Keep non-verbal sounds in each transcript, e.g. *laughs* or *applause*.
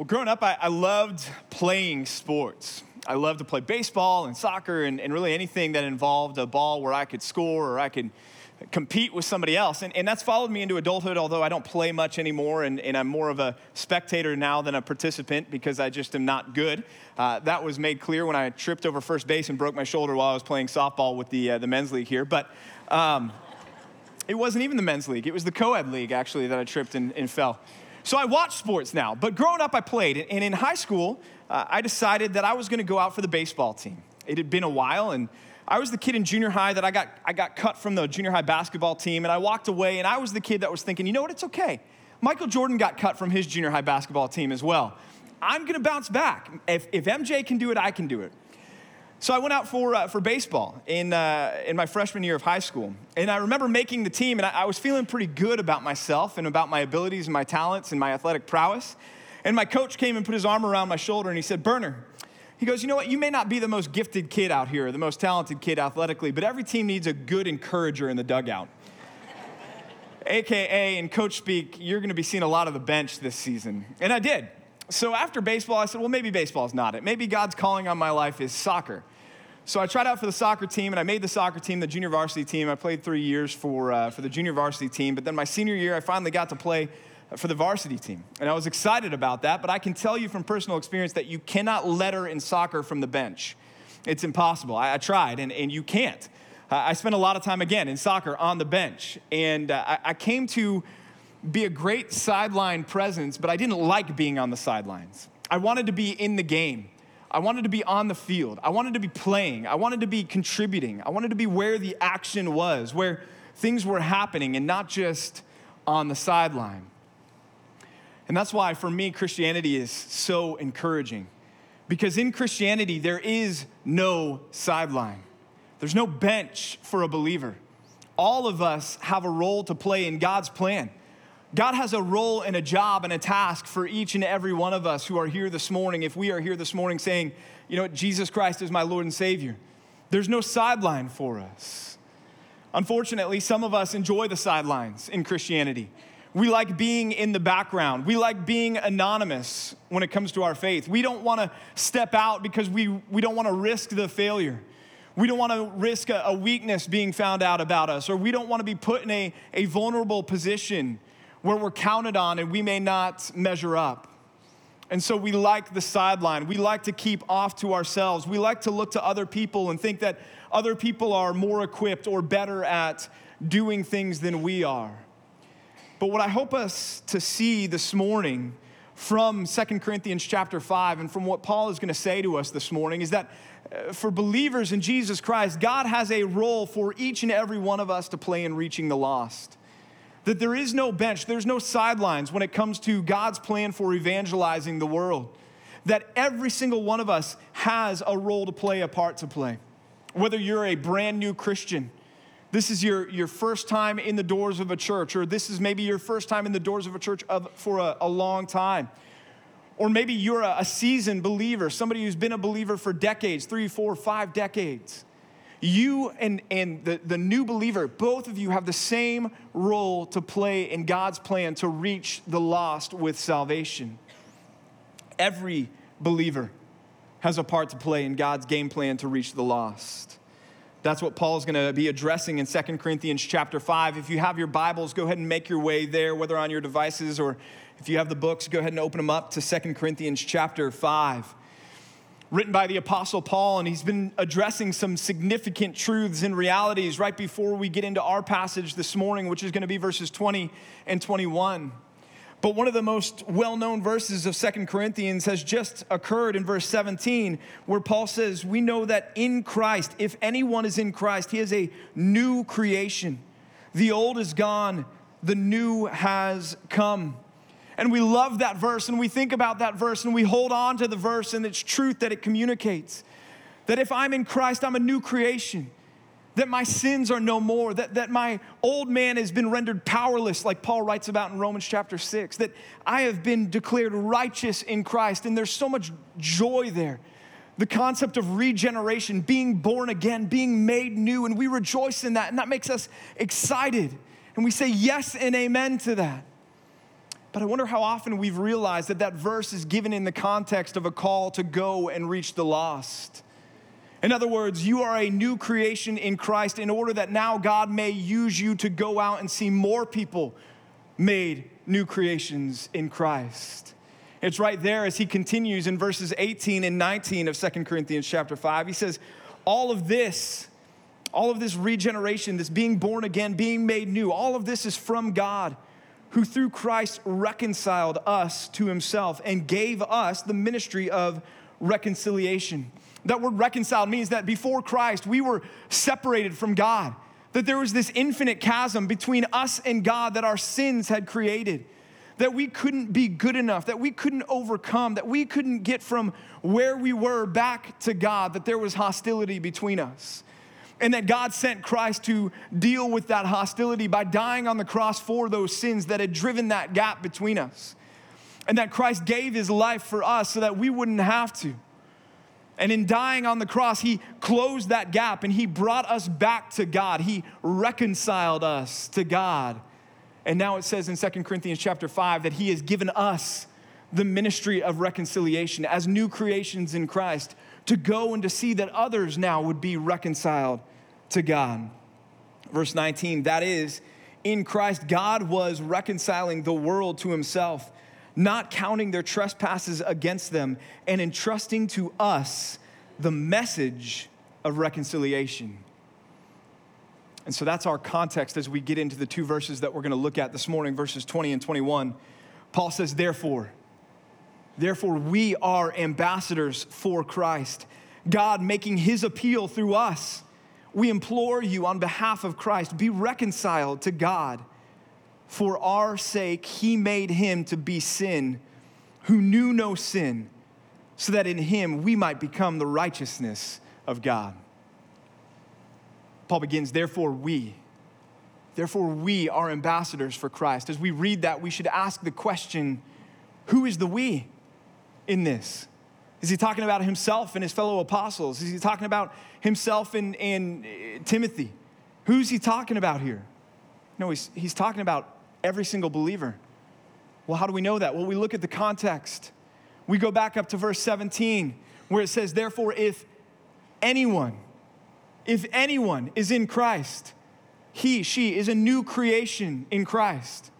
Well, growing up, I, I, loved playing sports. I loved to play baseball and soccer and, and, really anything that involved a ball where I could score or I could compete with somebody else. And, and that's followed me into adulthood, although I don't play much anymore and, and I'm more of a spectator now than a participant because I just am not good. Uh, that was made clear when I tripped over first base and broke my shoulder while I was playing softball with the, uh, the men's league here. But um, it wasn't even the men's league, it was the co ed league actually that I tripped and, and fell. So I watch sports now, but growing up, I played. And in high school, uh, I decided that I was going to go out for the baseball team. It had been a while, and I was the kid in junior high that I got, I got cut from the junior high basketball team, and I walked away, and I was the kid that was thinking, you know what, it's okay. Michael Jordan got cut from his junior high basketball team as well. I'm going to bounce back. If, if MJ can do it, I can do it. So I went out for, uh, for baseball in, uh, in my freshman year of high school. And I remember making the team, and I, I, was feeling pretty good about myself and about my abilities and my talents and my athletic prowess. And my coach came and put his arm around my shoulder and he said, Burner, he goes, You know what? You may not be the most gifted kid out here, the most talented kid athletically, but every team needs a good encourager in the dugout. *laughs* AKA, in coach speak, you're going to be seeing a lot of the bench this season. And I did. So after baseball, I said, well, maybe baseball's not it. Maybe God's calling on my life is soccer. So I tried out for the soccer team, and I made the soccer team, the junior varsity team. I played three years for, uh, for the junior varsity team, but then my senior year, I finally got to play for the varsity team. And I was excited about that, but I can tell you from personal experience that you cannot letter in soccer from the bench. It's impossible. I, I tried, and, and you can't. I spent a lot of time, again, in soccer on the bench, and uh, I, I came to be a great sideline presence, but I didn't like being on the sidelines. I wanted to be in the game. I wanted to be on the field. I wanted to be playing. I wanted to be contributing. I wanted to be where the action was, where things were happening, and not just on the sideline. And that's why, for me, Christianity is so encouraging. Because in Christianity, there is no sideline, there's no bench for a believer. All of us have a role to play in God's plan. God has a role and a job and a task for each and every one of us who are here this morning. If we are here this morning saying, you know, Jesus Christ is my Lord and Savior, there's no sideline for us. Unfortunately, some of us enjoy the sidelines in Christianity. We like being in the background. We like being anonymous when it comes to our faith. We don't want to step out because we, we don't want to risk the failure. We don't want to risk a, a weakness being found out about us, or we don't want to be put in a, a vulnerable position where we're counted on and we may not measure up. And so we like the sideline. We like to keep off to ourselves. We like to look to other people and think that other people are more equipped or better at doing things than we are. But what I hope us to see this morning from 2 Corinthians chapter 5 and from what Paul is going to say to us this morning is that uh, for believers in Jesus Christ, God has a role for each and every one of us to play in reaching the lost that there is no bench, there's no sidelines when it comes to God's plan for evangelizing the world. That every single one of us has a role to play, a part to play. Whether you're a brand new Christian, this is your, your first time in the doors of a church, or this is maybe your first time in the doors of a church of, for a, a long time. Or maybe you're a, a seasoned believer, somebody who's been a believer for decades three, four, five decades. You and, and the, the new believer, both of you have the same role to play in God's plan to reach the lost with salvation. Every believer has a part to play in God's game plan to reach the lost. That's what Paul's going to be addressing in 2 Corinthians chapter 5. If you have your Bibles, go ahead and make your way there, whether on your devices or if you have the books, go ahead and open them up to 2 Corinthians chapter 5 written by the Apostle Paul, and he's been addressing some significant truths and realities right before we get into our passage this morning, which is going to be verses 20 and 21. But one of the most well known verses of Second Corinthians has just occurred in verse 17, where Paul says, We know that in Christ, if anyone is in Christ, he is a new creation. The old is gone, the new has come. And we love that verse and we think about that verse and we hold on to the verse and its truth that it communicates. That if I'm in Christ, I'm a new creation. That my sins are no more. That, that my old man has been rendered powerless, like Paul writes about in Romans chapter 6. That I have been declared righteous in Christ. And there's so much joy there. The concept of regeneration, being born again, being made new, and we rejoice in that. And that makes us excited. And we say yes and amen to that. But I wonder how often we've realized that that verse is given in the context of a call to go and reach the lost. In other words, you are a new creation in Christ in order that now God may use you to go out and see more people made new creations in Christ. It's right there as he continues in verses 18 and 19 of 2 Corinthians chapter 5. He says, All of this, all of this regeneration, this being born again, being made new, all of this is from God who through Christ reconciled us to himself and gave us the ministry of reconciliation. That word reconciled means that before Christ, we were separated from God, that there was this infinite chasm between us and God that our sins had created, that we couldn't be good enough, that we couldn't overcome, that we couldn't get from where we were back to God, that there was hostility between us and that God sent Christ to deal with that hostility by dying on the cross for those sins that had driven that gap between us. And that Christ gave his life for us so that we wouldn't have to. And in dying on the cross, he closed that gap and he brought us back to God. He reconciled us to God. And now it says in 2 Corinthians chapter 5 that he has given us the ministry of reconciliation as new creations in Christ to go and to see that others now would be reconciled to God. Verse 19, that is, in Christ, God was reconciling the world to himself, not counting their trespasses against them, and entrusting to us the message of reconciliation. And so that's our context as we get into the two verses that we're going to look at this morning, verses 20 and 21. Paul says, Therefore, therefore, we are ambassadors for Christ, God making his appeal through us. We implore you on behalf of Christ, be reconciled to God. For our sake, he made him to be sin who knew no sin, so that in him we might become the righteousness of God. Paul begins, therefore, we. Therefore, we are ambassadors for Christ. As we read that, we should ask the question who is the we in this? Is he talking about himself and his fellow apostles? Is he talking about himself and, and uh, Timothy? Who's he talking about here? No, he's, he's talking about every single believer. Well, how do we know that? Well, we look at the context. We go back up to verse 17 where it says, Therefore, if anyone, if anyone is in Christ, he, she is a new creation in Christ.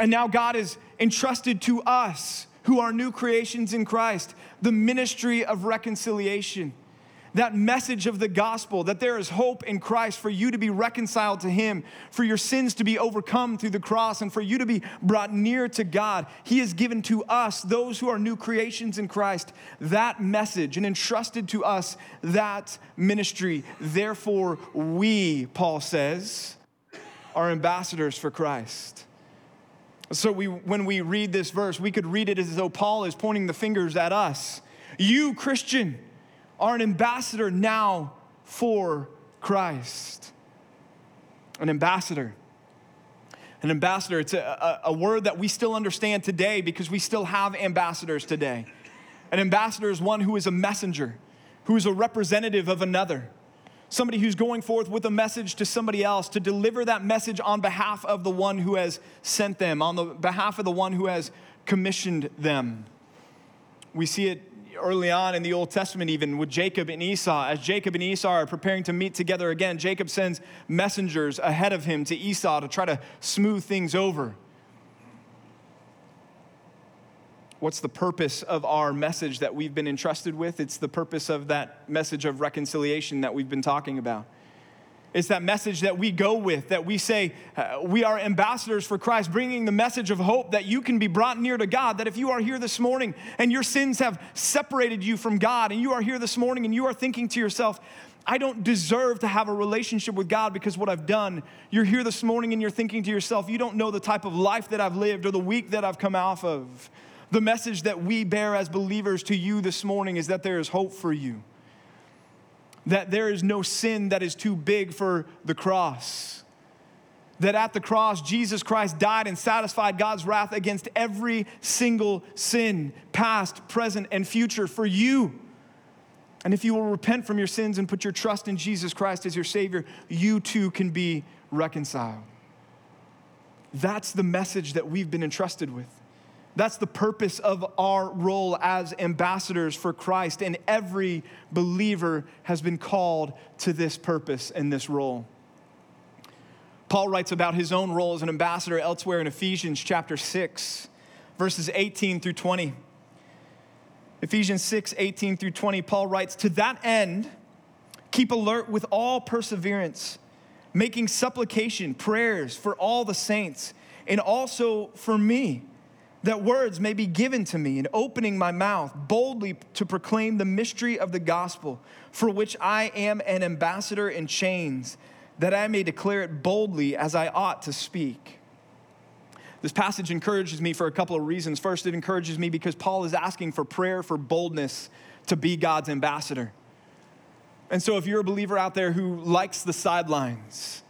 And now God is entrusted to us who are new creations in Christ, the ministry of reconciliation. That message of the gospel that there is hope in Christ for you to be reconciled to Him, for your sins to be overcome through the cross, and for you to be brought near to God. He has given to us, those who are new creations in Christ, that message and entrusted to us that ministry. Therefore, we, Paul says, are ambassadors for Christ. So we, when we read this verse, we could read it as though Paul is pointing the fingers at us. You, Christian, are an ambassador now for Christ. An ambassador. An ambassador, it's a, a, a word that we still understand today because we still have ambassadors today. An ambassador is one who is a messenger, who is a representative of another somebody who's going forth with a message to somebody else to deliver that message on behalf of the one who has sent them, on the behalf of the one who has commissioned them. We see it early on in the Old Testament, even with Jacob and Esau. As Jacob and Esau are preparing to meet together again, Jacob sends messengers ahead of him to Esau to try to smooth things over. What's the purpose of our message that we've been entrusted with? It's the purpose of that message of reconciliation that we've been talking about. It's that message that we go with, that we say uh, we are ambassadors for Christ, bringing the message of hope that you can be brought near to God. That if you are here this morning and your sins have separated you from God, and you are here this morning and you are thinking to yourself, I don't deserve to have a relationship with God because what I've done. You're here this morning and you're thinking to yourself, you don't know the type of life that I've lived or the week that I've come off of. The message that we bear as believers to you this morning is that there is hope for you, that there is no sin that is too big for the cross. That at the cross, Jesus Christ died and satisfied God's wrath against every single sin, past, present, and future, for you. And if you will repent from your sins and put your trust in Jesus Christ as your Savior, you too can be reconciled. That's the message that we've been entrusted with. That's the purpose of our role as ambassadors for Christ. And every believer has been called to this purpose and this role. Paul writes about his own role as an ambassador elsewhere in Ephesians chapter 6, verses 18 through 20. Ephesians 6, 18 through 20, Paul writes, To that end, keep alert with all perseverance, making supplication, prayers for all the saints, and also for me that words may be given to me in opening my mouth boldly to proclaim the mystery of the gospel, for which I am an ambassador in chains, that I may declare it boldly as I ought to speak. This passage encourages me for a couple of reasons. First, it encourages me because Paul is asking for prayer for boldness to be God's ambassador. And so, if you're a believer out there who likes the sidelines,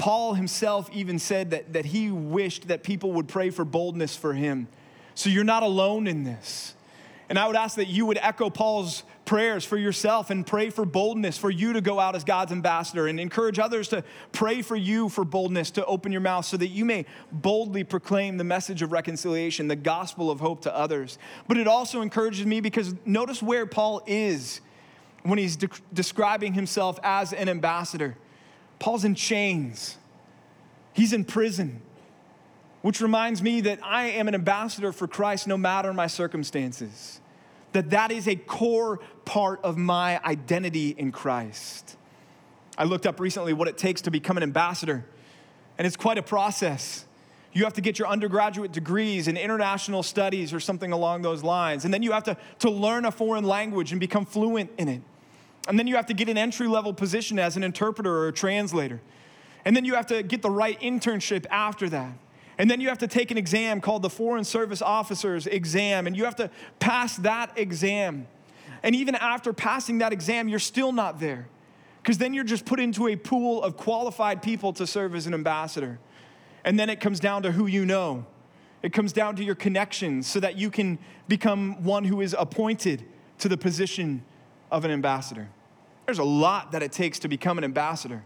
Paul himself even said that, that he wished that people would pray for boldness for him. So you're not alone in this. And I would ask that you would echo Paul's prayers for yourself and pray for boldness for you to go out as God's ambassador and encourage others to pray for you for boldness to open your mouth so that you may boldly proclaim the message of reconciliation, the gospel of hope to others. But it also encourages me because notice where Paul is when he's de- describing himself as an ambassador. Paul's in chains, he's in prison, which reminds me that I am an ambassador for Christ no matter my circumstances. That that is a core part of my identity in Christ. I looked up recently what it takes to become an ambassador, and it's quite a process. You have to get your undergraduate degrees in international studies or something along those lines. And then you have to, to learn a foreign language and become fluent in it. And then you have to get an entry level position as an interpreter or a translator. And then you have to get the right internship after that. And then you have to take an exam called the Foreign Service Officers exam, and you have to pass that exam. And even after passing that exam, you're still not there. Because then you're just put into a pool of qualified people to serve as an ambassador. And then it comes down to who you know. It comes down to your connections so that you can become one who is appointed to the position of an ambassador. There's a lot that it takes to become an ambassador.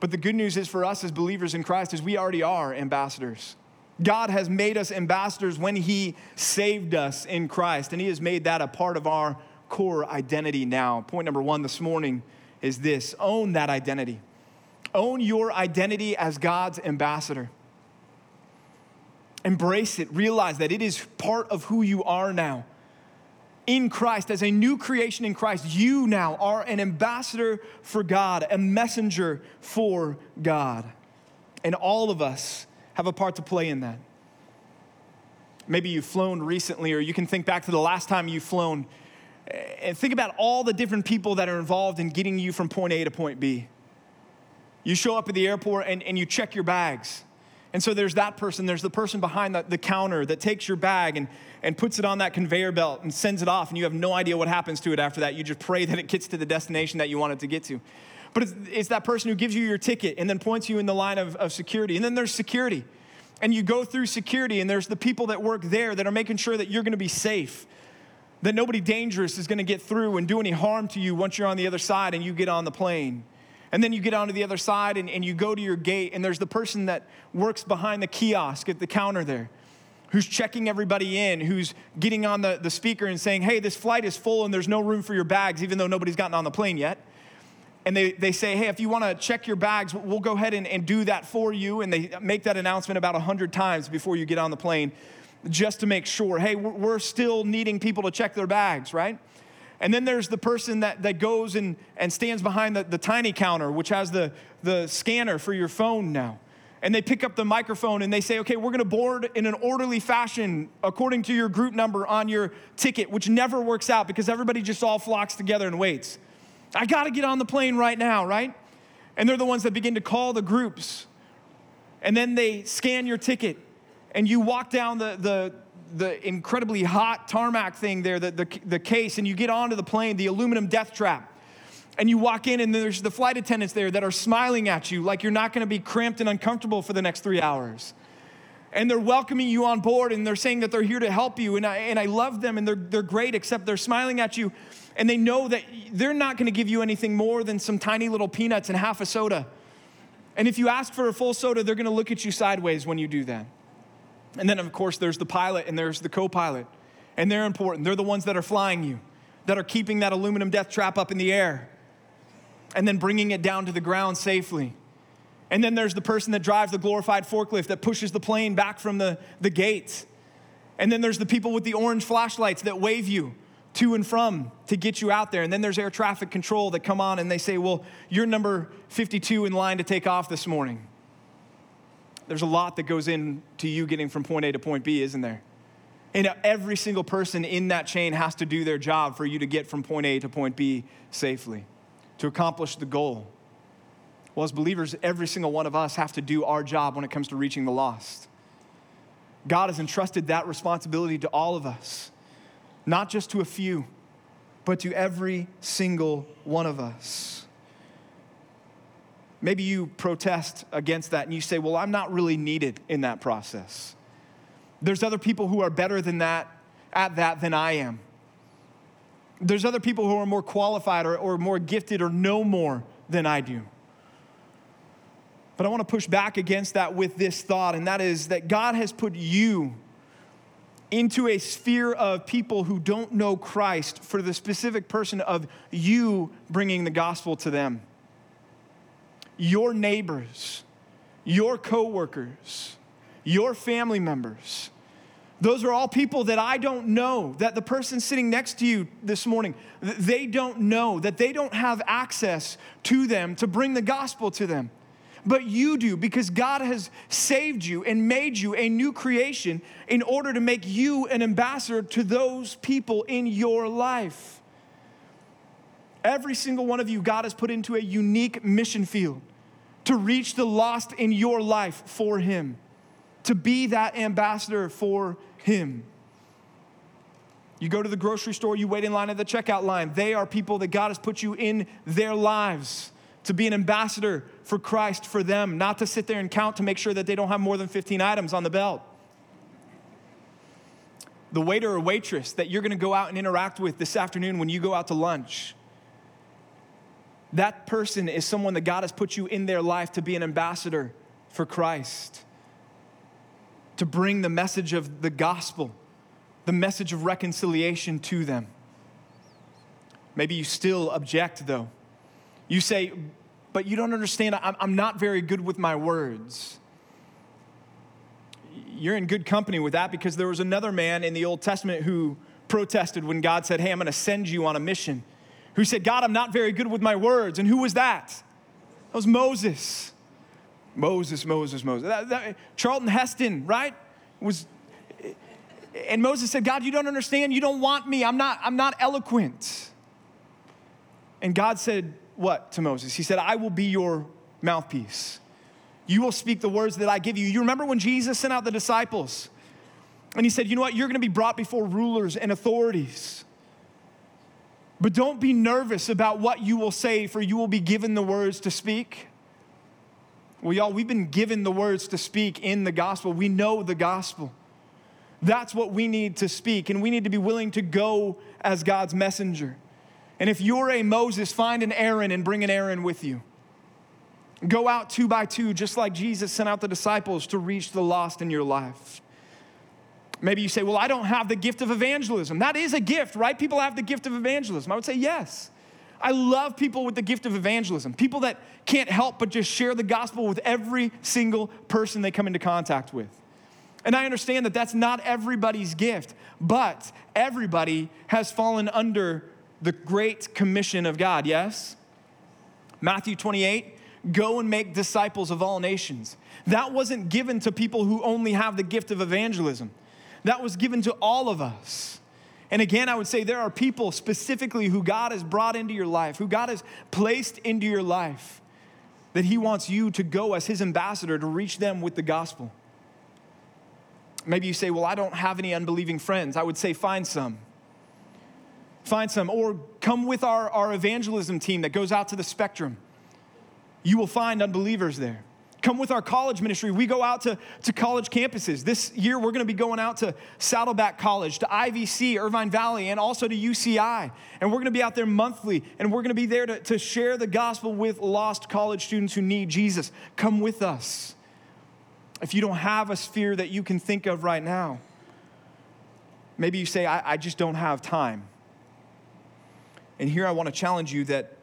But the good news is for us as believers in Christ is we already are ambassadors. God has made us ambassadors when he saved us in Christ and he has made that a part of our core identity now. Point number 1 this morning is this, own that identity. Own your identity as God's ambassador. Embrace it. Realize that it is part of who you are now in Christ, as a new creation in Christ, you now are an ambassador for God, a messenger for God. And all of us have a part to play in that. Maybe you've flown recently, or you can think back to the last time you've flown and think about all the different people that are involved in getting you from point A to point B. You show up at the airport and, and you check your bags. And so there's that person, there's the person behind the, the counter that takes your bag and, and puts it on that conveyor belt and sends it off, and you have no idea what happens to it after that. You just pray that it gets to the destination that you want it to get to. But it's, it's that person who gives you your ticket and then points you in the line of, of security. And then there's security. And you go through security, and there's the people that work there that are making sure that you're gonna be safe, that nobody dangerous is gonna get through and do any harm to you once you're on the other side and you get on the plane. And then you get onto the other side and, and you go to your gate, and there's the person that works behind the kiosk at the counter there who's checking everybody in, who's getting on the, the speaker and saying, hey, this flight is full and there's no room for your bags, even though nobody's gotten on the plane yet. And they, they say, hey, if you want to check your bags, we'll go ahead and, and do that for you. And they make that announcement about 100 times before you get on the plane just to make sure, hey, we're still needing people to check their bags, right? And then there's the person that, that goes and, and stands behind the, the tiny counter, which has the, the scanner for your phone now. And they pick up the microphone and they say, okay, we're gonna board in an orderly fashion according to your group number on your ticket, which never works out because everybody just all flocks together and waits. I gotta get on the plane right now, right? And they're the ones that begin to call the groups. And then they scan your ticket and you walk down the, the, the incredibly hot tarmac thing there, the, the, the case, and you get onto the plane, the aluminum death trap. And you walk in, and there's the flight attendants there that are smiling at you like you're not gonna be cramped and uncomfortable for the next three hours. And they're welcoming you on board, and they're saying that they're here to help you. And I, and I love them, and they're, they're great, except they're smiling at you, and they know that they're not gonna give you anything more than some tiny little peanuts and half a soda And if you ask for a full soda, they're to look at you sideways when you do that. And then, of course, there's the pilot and there's the co pilot. And they're important. They're the ones that are flying you, that are keeping that aluminum death trap up in the air and then bringing it down to the ground safely. And then there's the person that drives the glorified forklift that pushes the plane back from the, the gate. And then there's the people with the orange flashlights that wave you to and from to get you out there. And then there's air traffic control that come on and they say, Well, you're number 52 in line to take off this morning. There's a lot that goes into you getting from point A to point B, isn't there? And every single person in that chain has to do their job for you to get from point A to point B safely, to accomplish the goal. Well, as believers, every single one of us have to do our job when it comes to reaching the lost. God has entrusted that responsibility to all of us, not just to a few, but to every single one of us. Maybe you protest against that and you say, Well, I'm not really needed in that process. There's other people who are better than that at that than I am. There's other people who are more qualified or, or more gifted or know more than I do. But I want to push back against that with this thought, and that is that God has put you into a sphere of people who don't know Christ for the specific person of you bringing the gospel to them. Your neighbors, your coworkers, your family members. Those are all people that I don't know, that the person sitting next to you this morning, they don't know, that they don't have access to them to bring the gospel to them but you do because God has saved you and made you a new creation in order to make you an ambassador to those people in your life. Every single one of you, God has put into a unique mission field to reach the lost in your life for Him, to be that ambassador for Him. You go to the grocery store, you wait in line at the checkout line. They are people that God has put you in their lives to be an ambassador for Christ for them, not to sit there and count to make sure that they don't have more than 15 items on the belt. The waiter or waitress that you're gonna go out and interact with this afternoon when you go out to lunch, that person is someone that God has put you in their life to be an ambassador for Christ, to bring the message of the gospel, the message of reconciliation to them. Maybe you still object though you say, but you don't understand, I'm not very good with my words. You're in good company with that because there was another man in the Old Testament who protested when God said, Hey, I'm going to send you on a mission. Who said, God, I'm not very good with my words. And who was that? That was Moses. Moses, Moses, Moses. That, that, Charlton Heston, right? Was and Moses said, God, you don't understand. You don't want me. I'm not, I'm not eloquent. And God said, what to Moses? He said, I will be your mouthpiece. You will speak the words that I give you. You remember when Jesus sent out the disciples and he said, You know what? You're going to be brought before rulers and authorities. But don't be nervous about what you will say, for you will be given the words to speak. Well, y'all, we've been given the words to speak in the gospel. We know the gospel. That's what we need to speak, and we need to be willing to go as God's messenger. And if you're a Moses, find an Aaron and bring an Aaron with you. Go out two by two, just like Jesus sent out the disciples to reach the lost in your life. Maybe you say, Well, I don't have the gift of evangelism. That is a gift, right? People have the gift of evangelism. I would say, Yes. I love people with the gift of evangelism, people that can't help but just share the gospel with every single person they come into contact with. And I understand that that's not everybody's gift, but everybody has fallen under the great commission of God, yes? Matthew 28, go and make disciples of all nations. That wasn't given to people who only have the gift of evangelism, that was given to all of us. And again, I would say there are people specifically who God has brought into your life, who God has placed into your life, that He wants you to go as His ambassador to reach them with the gospel. Maybe you say, Well, I don't have any unbelieving friends. I would say, Find some. Find some, or come with our, our evangelism team that goes out to the spectrum. You will find unbelievers there. Come with our college ministry. We go out to, to college campuses. This year, we're going to be going out to Saddleback College, to IVC, Irvine Valley, and also to UCI. And we're going to be out there monthly, and we're going to be there to, to share the gospel with lost college students who need Jesus. Come with us. If you don't have a sphere that you can think of right now, maybe you say, I, I just don't have time. And here I want to challenge you that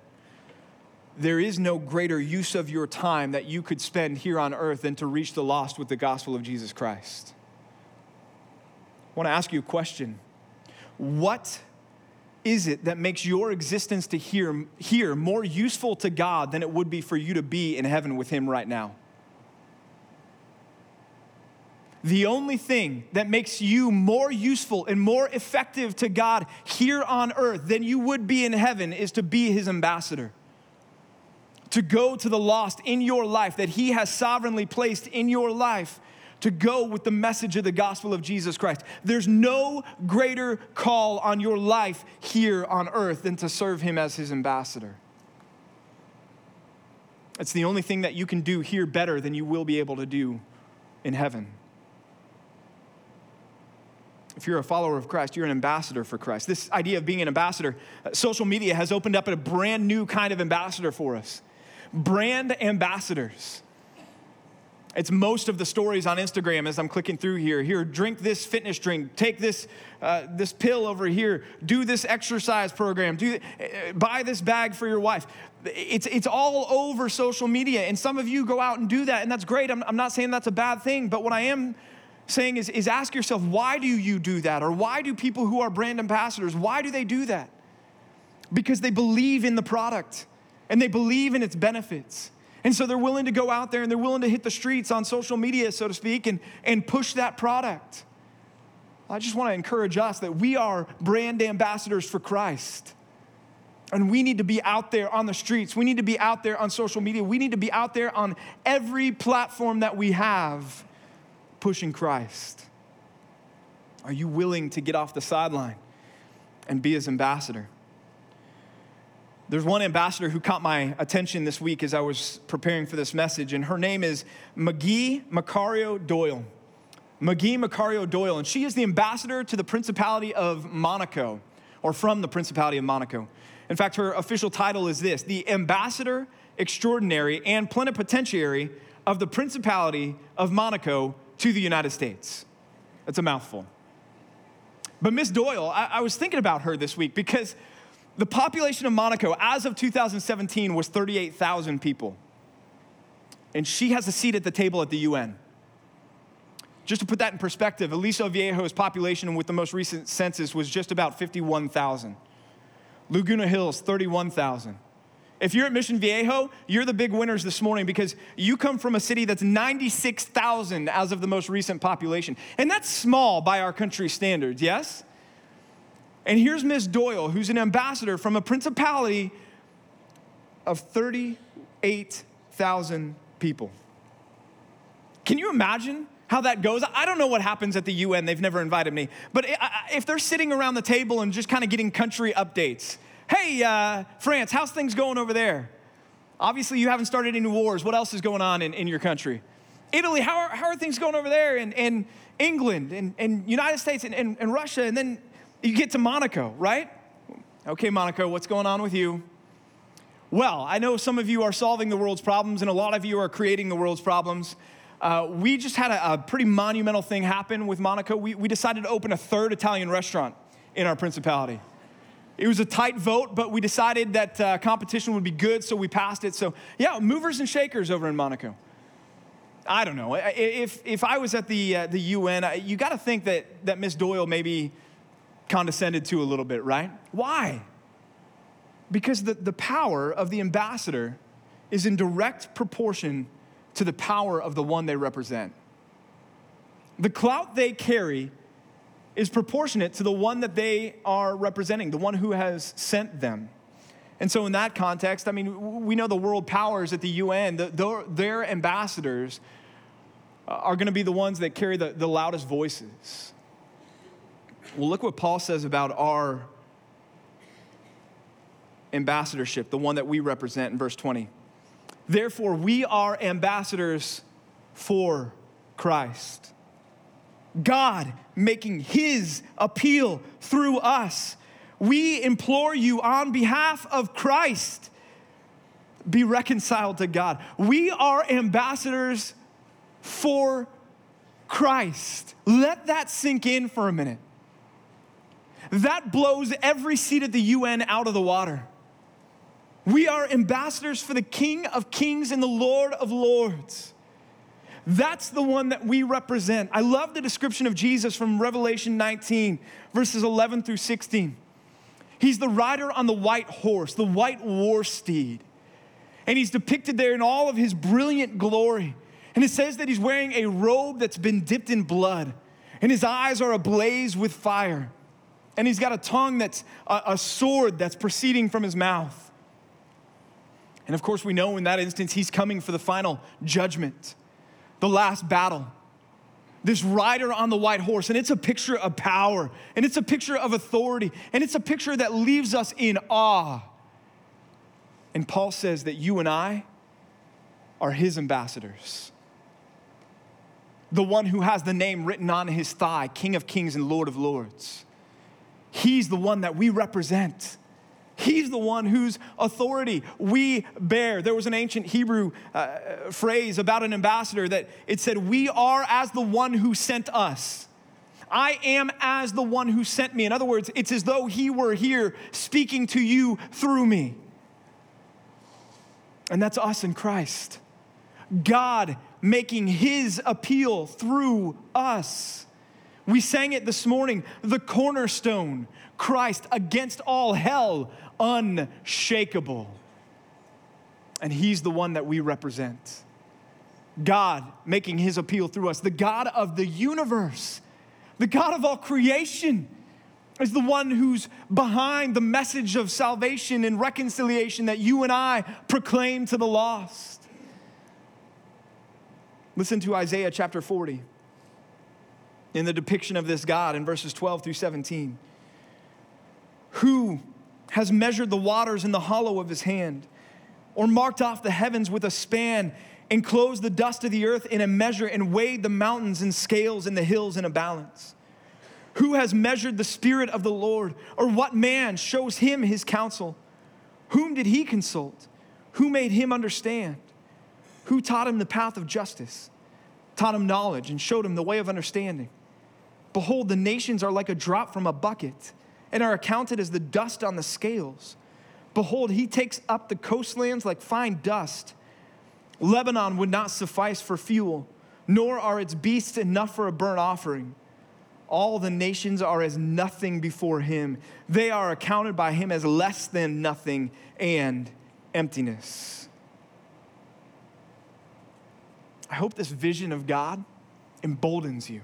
there is no greater use of your time that you could spend here on earth than to reach the lost with the gospel of Jesus Christ. I want to ask you a question. What is it that makes your existence to here, here more useful to God than it would be for you to be in heaven with Him right now? The only thing that makes you more useful and more effective to God here on earth than you would be in heaven is to be His ambassador to go to the lost in your life that He has sovereignly placed in your life to go with the message of the gospel of Jesus Christ. There's no greater call on your life here on earth than to serve Him as His ambassador. It's the only thing that you can do here better than you will be able to do in heaven. If you're a follower of Christ, you're an ambassador for Christ. This idea of being an ambassador, uh, social media has opened up a brand new kind of ambassador for us brand ambassadors. It's most of the stories on Instagram as I'm clicking through here. Here, drink this fitness drink, take this, uh, this pill over here, do this exercise program, do, uh, buy this bag for your wife. It's, it's all over social media, and some of you go out and do that, and that's great. I'm, I'm not saying that's a bad thing, but what I am saying is, is ask yourself, why do you do that? Or why do people who are brand ambassadors, why do they do that? Because they believe in the product and they believe in its benefits. And so they're willing to go out there and they're willing to hit the streets on social media, so to speak, and, and push that product. I just want to encourage us that we are brand ambassadors for Christ. And we need to be out there on the streets. We need to be out there on social media. We need to be out there on every platform that we have pushing Christ. Are you willing to get off the sideline and be his ambassador? There's one ambassador who caught my attention this week as I was preparing for this message, and her name is Maguy Maccario Doyle. Maguy Maccario Doyle, and she is the ambassador to the Principality of Monaco, or from the Principality of Monaco. In fact, her official title is this the Ambassador Extraordinary and Plenipotentiary of the Principality of Monaco to the United States. That's a mouthful. But Miss Doyle, I, I was thinking about her this week because the population of Monaco, as of 2017, was 38,000 people. And she has a seat at the table at the UN. Just to put that in perspective, Aliso Viejo's population with the most recent census was just about 51,000. Laguna Hills, 31,000. If you're at Mission Viejo, you're the big winners this morning because you come from a city that's 96,000 as of the most recent population. And that's small by our country standards, yes? And here's Miss Doyle, who's an ambassador from a principality of 38,000 people. Can you imagine how that goes? I don't know what happens at the UN. They've never invited me. But if they're sitting around the table and just kind of getting country updates, hey, uh, France, how's things going over there? Obviously, you haven't started any wars. What else is going on in, in your country? Italy, how are, how are things going over there? And, and England and, and United States and, and, and Russia. And then you get to Monaco, right? Okay, Monaco, what's going on with you? Well, I know some of you are solving the world's problems, and a lot of you are creating the world's problems. Uh, we just had a, a, pretty monumental thing happen with Monaco. We, we decided to open a third Italian restaurant in our principality. It was a tight vote, but we decided that uh, competition would be good, so we passed it. So, yeah, movers and shakers over in Monaco. I don't know. If, if I was at the, uh, the UN, you got to think that, that Miss Doyle maybe condescended to a little bit, right? Why? Because the, the power of the ambassador is in direct proportion to the power of the one they represent. The clout they carry is proportionate to the one that they are representing, the one who has sent them. And so, in that context, I mean, we know the world powers at the UN, the, the, their ambassadors are going to be the ones that carry the, the loudest voices. Well, look what Paul says about our ambassadorship, the one that we represent in verse 20. Therefore, we are ambassadors for Christ. God making his appeal through us. We implore you on behalf of Christ be reconciled to God. We are ambassadors for Christ. Let that sink in for a minute. That blows every seat at the UN out of the water. We are ambassadors for the King of Kings and the Lord of Lords. That's the one that we represent. I love the description of Jesus from Revelation 19, verses 11 through 16. He's the rider on the white horse, the white war steed. And he's depicted there in all of his brilliant glory. And it says that he's wearing a robe that's been dipped in blood, and his eyes are ablaze with fire. And he's got a tongue that's a, a sword that's proceeding from his mouth. And of course, we know in that instance, he's coming for the final judgment, the last battle. This rider on the white horse, and it's a picture of power, and it's a picture of authority, and it's a picture that leaves us in awe. And Paul says that you and I are his ambassadors. The one who has the name written on his thigh, King of Kings and Lord of Lords. He's the one that we represent. He's the one whose authority we bear. There was an ancient Hebrew uh, phrase about an ambassador that it said, We are as the one who sent us. I am as the one who sent me. In other words, it's as though he were here speaking to you through me. And that's us in Christ. God making his appeal through us. We sang it this morning the cornerstone, Christ against all hell, unshakable. And he's the one that we represent. God making his appeal through us, the God of the universe, the God of all creation, is the one who's behind the message of salvation and reconciliation that you and I proclaim to the lost. Listen to Isaiah chapter 40 in the depiction of this God in verses 12 through 17. Who has measured the waters in the hollow of his hand, or marked off the heavens with a span, enclosed the dust of the earth in a measure, and weighed the mountains in scales and the hills in a balance? Who has measured the Spirit of the Lord? Or what man shows him his counsel? Whom did he consult? Who made him understand? Who taught him the path of justice? Taught him knowledge and showed him the way of understanding. Behold, the nations are like a drop from a bucket and are accounted as the dust on the scales. Behold, he takes up the coastlands like fine dust. Lebanon would not suffice for fuel, nor are its beasts enough for a burnt offering. All the nations are as nothing before him. They are accounted by him as less than nothing and emptiness. I hope this vision of God emboldens you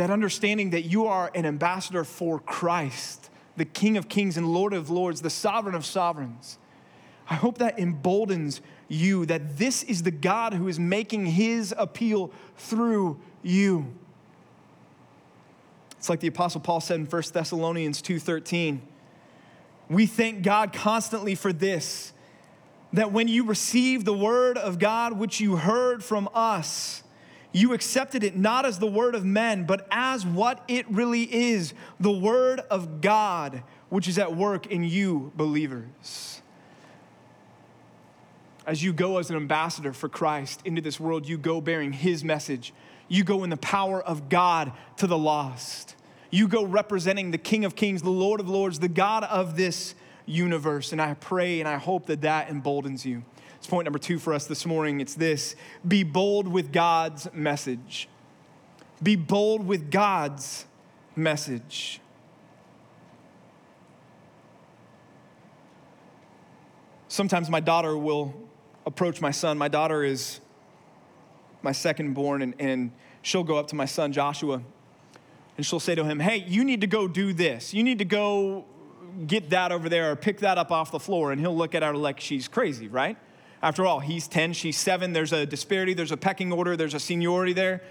that understanding that you are an ambassador for Christ, the King of kings and Lord of lords, the sovereign of sovereigns. I hope that emboldens you that this is the God who is making his appeal through you. It's like the apostle Paul said in 1 Thessalonians 2:13. We thank God constantly for this that when you received the word of God which you heard from us, you accepted it not as the word of men, but as what it really is the word of God, which is at work in you, believers. As you go as an ambassador for Christ into this world, you go bearing his message. You go in the power of God to the lost. You go representing the King of Kings, the Lord of Lords, the God of this universe. And I pray and I hope that that emboldens you. Point number two for us this morning. It's this be bold with God's message. Be bold with God's message. Sometimes my daughter will approach my son. My daughter is my second born, and, and she'll go up to my son Joshua and she'll say to him, Hey, you need to go do this. You need to go get that over there or pick that up off the floor. And he'll look at her like she's crazy, right? After all, he's 10, she's 7. There's a disparity, there's a pecking order, there's a seniority there.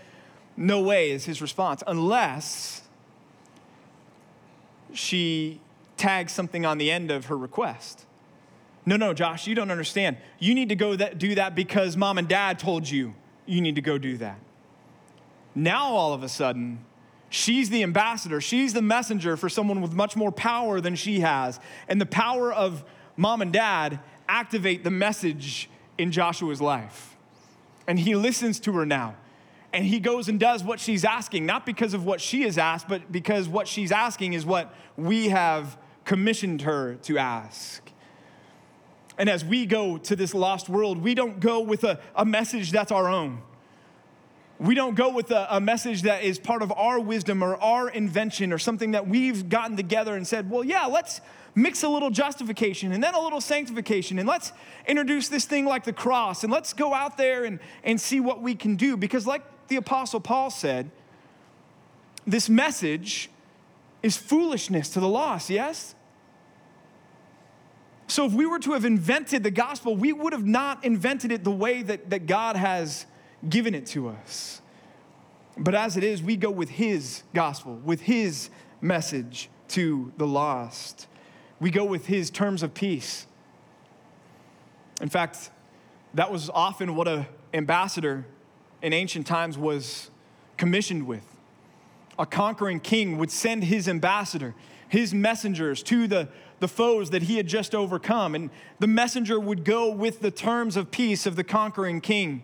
No way is his response, unless she tags something on the end of her request. No, no, Josh, you don't understand. You need to go that, do that because mom and dad told you you need to go do that. Now, all of a sudden, she's the ambassador, she's the messenger for someone with much more power than she has. And the power of mom and dad activate the message in Joshua's life. And he listens to her now. And he goes and does what she's asking, not because of what she has asked, but because what she's asking is what we have commissioned her to ask. And as we go to this lost world, we don't go with a, a message that's our own. We don't go with a, a, message that is part of our wisdom or our invention or something that we've gotten together and said, well, yeah, let's mix a little justification and then a little sanctification and let's introduce this thing like the cross and let's go out there and, and see what we can do. Because, like the Apostle Paul said, this message is foolishness to the lost, yes? So, if we were to have invented the gospel, we would have not invented it the way that, that God has given it to us. But as it is, we go with His gospel, with His message to the lost. We go with His terms of peace. In fact, that was often what an ambassador in ancient times was commissioned with. A conquering king would send his ambassador, his messengers to the, the foes that he had just overcome. And the messenger would go with the terms of peace of the conquering king,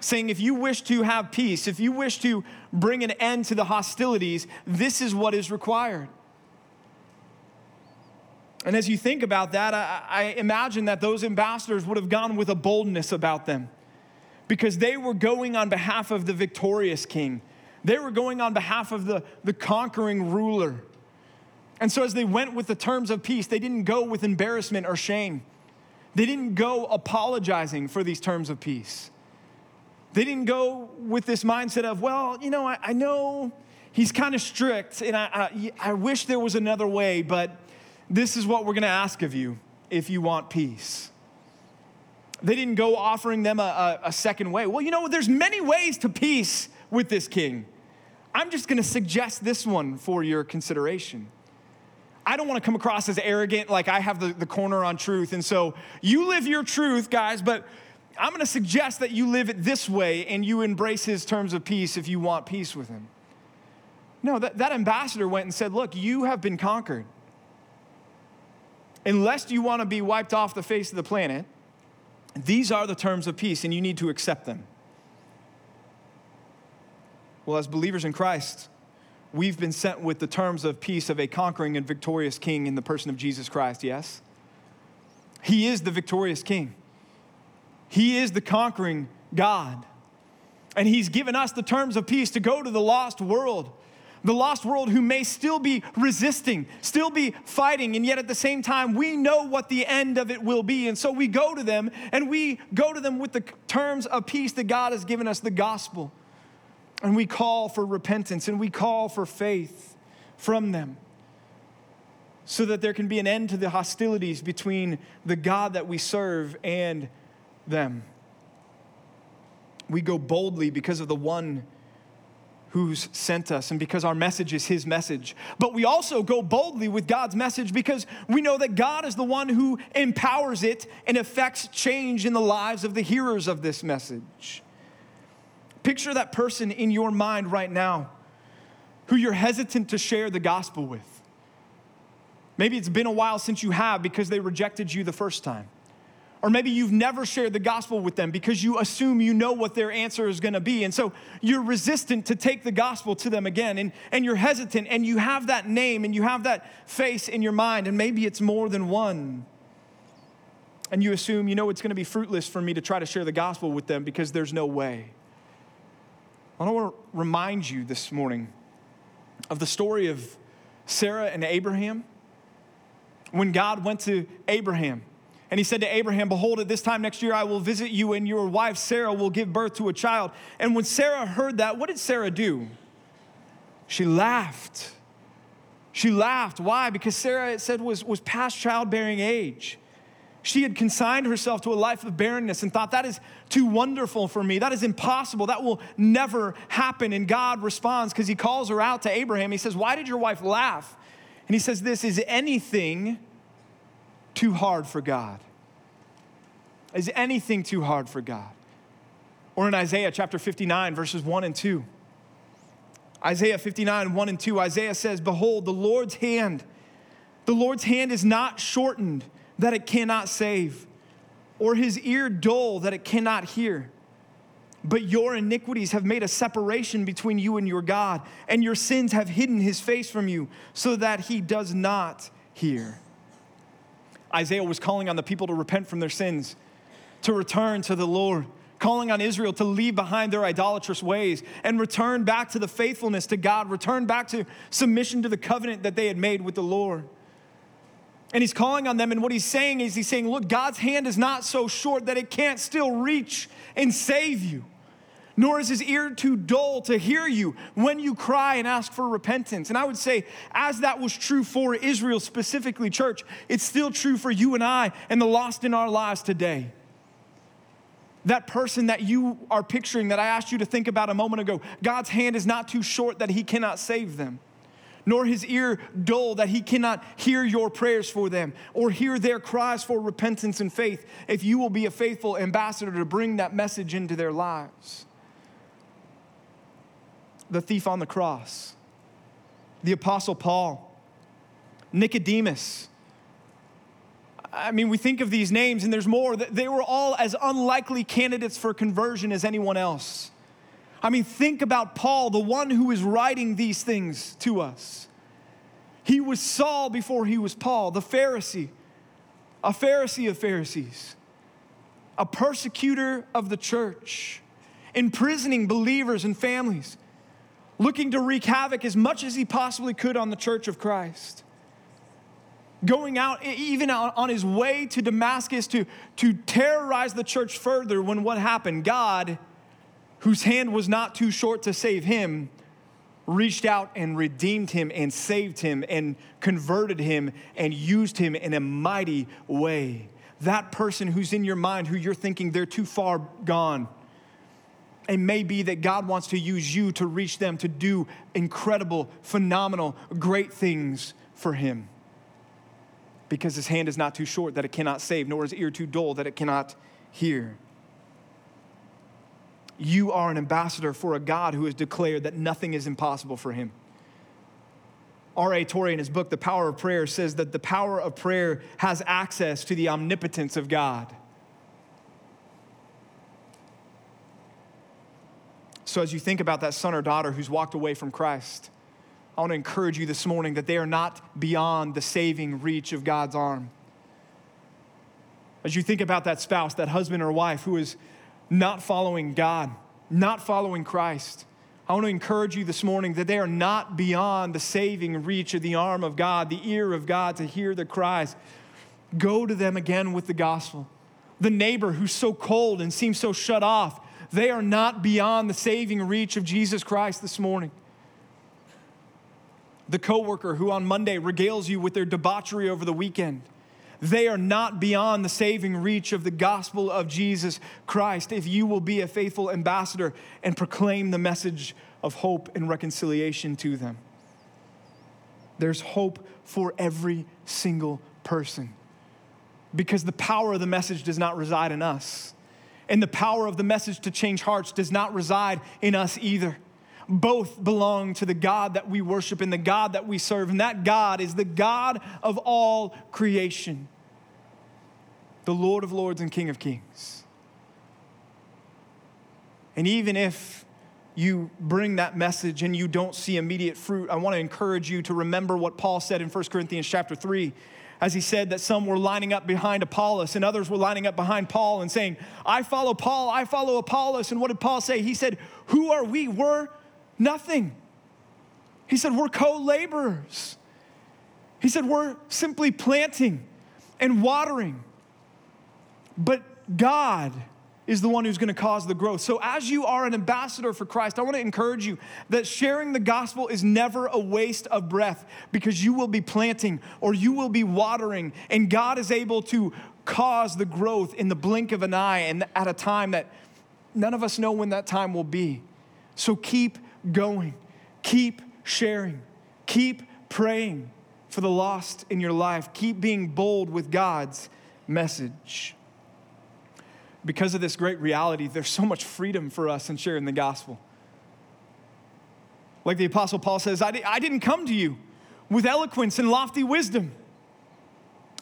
saying, If you wish to have peace, if you wish to bring an end to the hostilities, this is what is required. And as you think about that, I, I imagine that those ambassadors would have gone with a boldness about them because they were going on behalf of the victorious king. They were going on behalf of the, the conquering ruler. And so, as they went with the terms of peace, they didn't go with embarrassment or shame. They didn't go apologizing for these terms of peace. They didn't go with this mindset of, well, you know, I, I know he's kind of strict and I, I, I wish there was another way, but this is what we're going to ask of you if you want peace. They didn't go offering them a, a, a second way. Well, you know, there's many ways to peace with this king. I'm just going to suggest this one for your consideration. I don't want to come across as arrogant, like I have the, the corner on truth. And so you live your truth, guys, but I'm going to suggest that you live it this way and you embrace his terms of peace if you want peace with him. No, that, that ambassador went and said, Look, you have been conquered. Unless you want to be wiped off the face of the planet, these are the terms of peace, and you need to accept them. Well, as believers in Christ, we've been sent with the terms of peace of a conquering and victorious king in the person of Jesus Christ, yes? He is the victorious king, He is the conquering God. And He's given us the terms of peace to go to the lost world the lost world who may still be resisting, still be fighting, and yet at the same time, we know what the end of it will be. And so we go to them and we go to them with the terms of peace that God has given us, the gospel. And we call for repentance and we call for faith from them so that there can be an end to the hostilities between the God that we serve and them. We go boldly because of the one who's sent us and because our message is his message. But we also go boldly with God's message because we know that God is the one who empowers it and affects change in the lives of the hearers of this message. Picture that person in your mind right now who you're hesitant to share the gospel with. Maybe it's been a while since you have because they rejected you the first time. Or maybe you've never shared the gospel with them because you assume you know what their answer is going to be. And so you're resistant to take the gospel to them again. And, and you're hesitant and you have that name and you have that face in your mind. And maybe it's more than one. And you assume, you know, it's going to be fruitless for me to try to share the gospel with them because there's no way. I want to remind you this morning of the story of Sarah and Abraham. When God went to Abraham, and he said to Abraham, Behold, at this time next year I will visit you, and your wife Sarah will give birth to a child. And when Sarah heard that, what did Sarah do? She laughed. She laughed. Why? Because Sarah, it said, was, was past childbearing age. She had consigned herself to a life of barrenness and thought, that is too wonderful for me. That is impossible. That will never happen. And God responds because he calls her out to Abraham. He says, Why did your wife laugh? And he says, This is anything too hard for God? Is anything too hard for God? Or in Isaiah chapter 59, verses 1 and 2. Isaiah 59, 1 and 2, Isaiah says, Behold, the Lord's hand, the Lord's hand is not shortened that it cannot save, or his ear dull that it cannot hear. But your iniquities have made a separation between you and your God, and your sins have hidden his face from you so that he does not hear. Isaiah was calling on the people to repent from their sins, to return to the Lord, calling on Israel to leave behind their idolatrous ways and return back to the faithfulness to God, return back to submission to the covenant that they had made with the Lord. And he's calling on them, and what he's saying is, he's saying, Look, God's hand is not so short that it can't still reach and save you, nor is his ear too dull to hear you when you cry and ask for repentance. And I would say, as that was true for Israel specifically, church, it's still true for you and I and the lost in our lives today. That person that you are picturing, that I asked you to think about a moment ago, God's hand is not too short that he cannot save them nor his ear dull that he cannot hear your prayers for them or hear their cries for repentance and faith if you will be a faithful ambassador to bring that message into their lives. The thief on the cross, the Apostle Paul, Nicodemus. I mean, we think of these names, and there's more. They were all as unlikely candidates for conversion as anyone else. I mean, think about Paul, the one who is writing these things to us. He was Saul before he was Paul, the Pharisee, a Pharisee of Pharisees, a persecutor of the church, imprisoning believers and families, looking to wreak havoc as much as he possibly could on the church of Christ going out even on his way to Damascus to, to terrorize the church further when what happened? God whose hand was not too short to save him, reached out and redeemed him and saved him and converted him and used him in a mighty way. That person who's in your mind, who you're thinking they're too far gone, it may be that God wants to use you to reach them to do incredible, phenomenal, great things for him. Because his hand is not too short that it cannot save, nor his ear too dull that it cannot hear you are an ambassador for a God who has declared that nothing is impossible for him. R.A. Torrey, in his book, The Power of Prayer, says that the power of prayer has access to the omnipotence of God. So, as you think about that son or daughter who's walked away from Christ, I want to encourage you this morning that they are not beyond the saving reach of God's arm. As you think about that spouse, that husband or wife who is not following God, not following Christ, I want to encourage you this morning that they are not beyond the saving reach of the arm of God, the ear of God to hear the cries. Go to them again with the gospel. The neighbor who's so cold and seems so shut off, they are not beyond the saving reach of Jesus Christ this morning. The coworker who on Monday regales you with their debauchery over the weekend they are not beyond the saving reach of the gospel of Jesus Christ if you will be a faithful ambassador and proclaim the message of hope and reconciliation to them. There's hope for every single person because the power of the message does not reside in us. And the power of the message to change hearts does not reside in us either. Both belong to the God that we worship and the God that we serve. And that God is the God of all creation, the Lord of lords and King of kings. And even if you bring that message and you don't see immediate fruit, I want to encourage you to remember what Paul said in 1 Corinthians chapter 3 as he said that some were lining up behind Apollos and others were lining up behind Paul and saying, I follow Paul, I follow Apollos. And what did Paul say? He said, Who are we? We're Nothing. He said, We're co laborers. He said, We're simply planting and watering. But God is the one who's going to cause the growth. So, as you are an ambassador for Christ, I want to encourage you that sharing the gospel is never a waste of breath because you will be planting or you will be watering, and God is able to cause the growth in the blink of an eye and at a time that none of us know when that time will be. So, keep going. Keep sharing. Keep praying. for the lost in your life. Keep being bold with God's message. Because of this great reality, there's so much freedom for us in sharing the gospel. Like the Apostle Paul says, I, I didn't come to you with eloquence and lofty wisdom.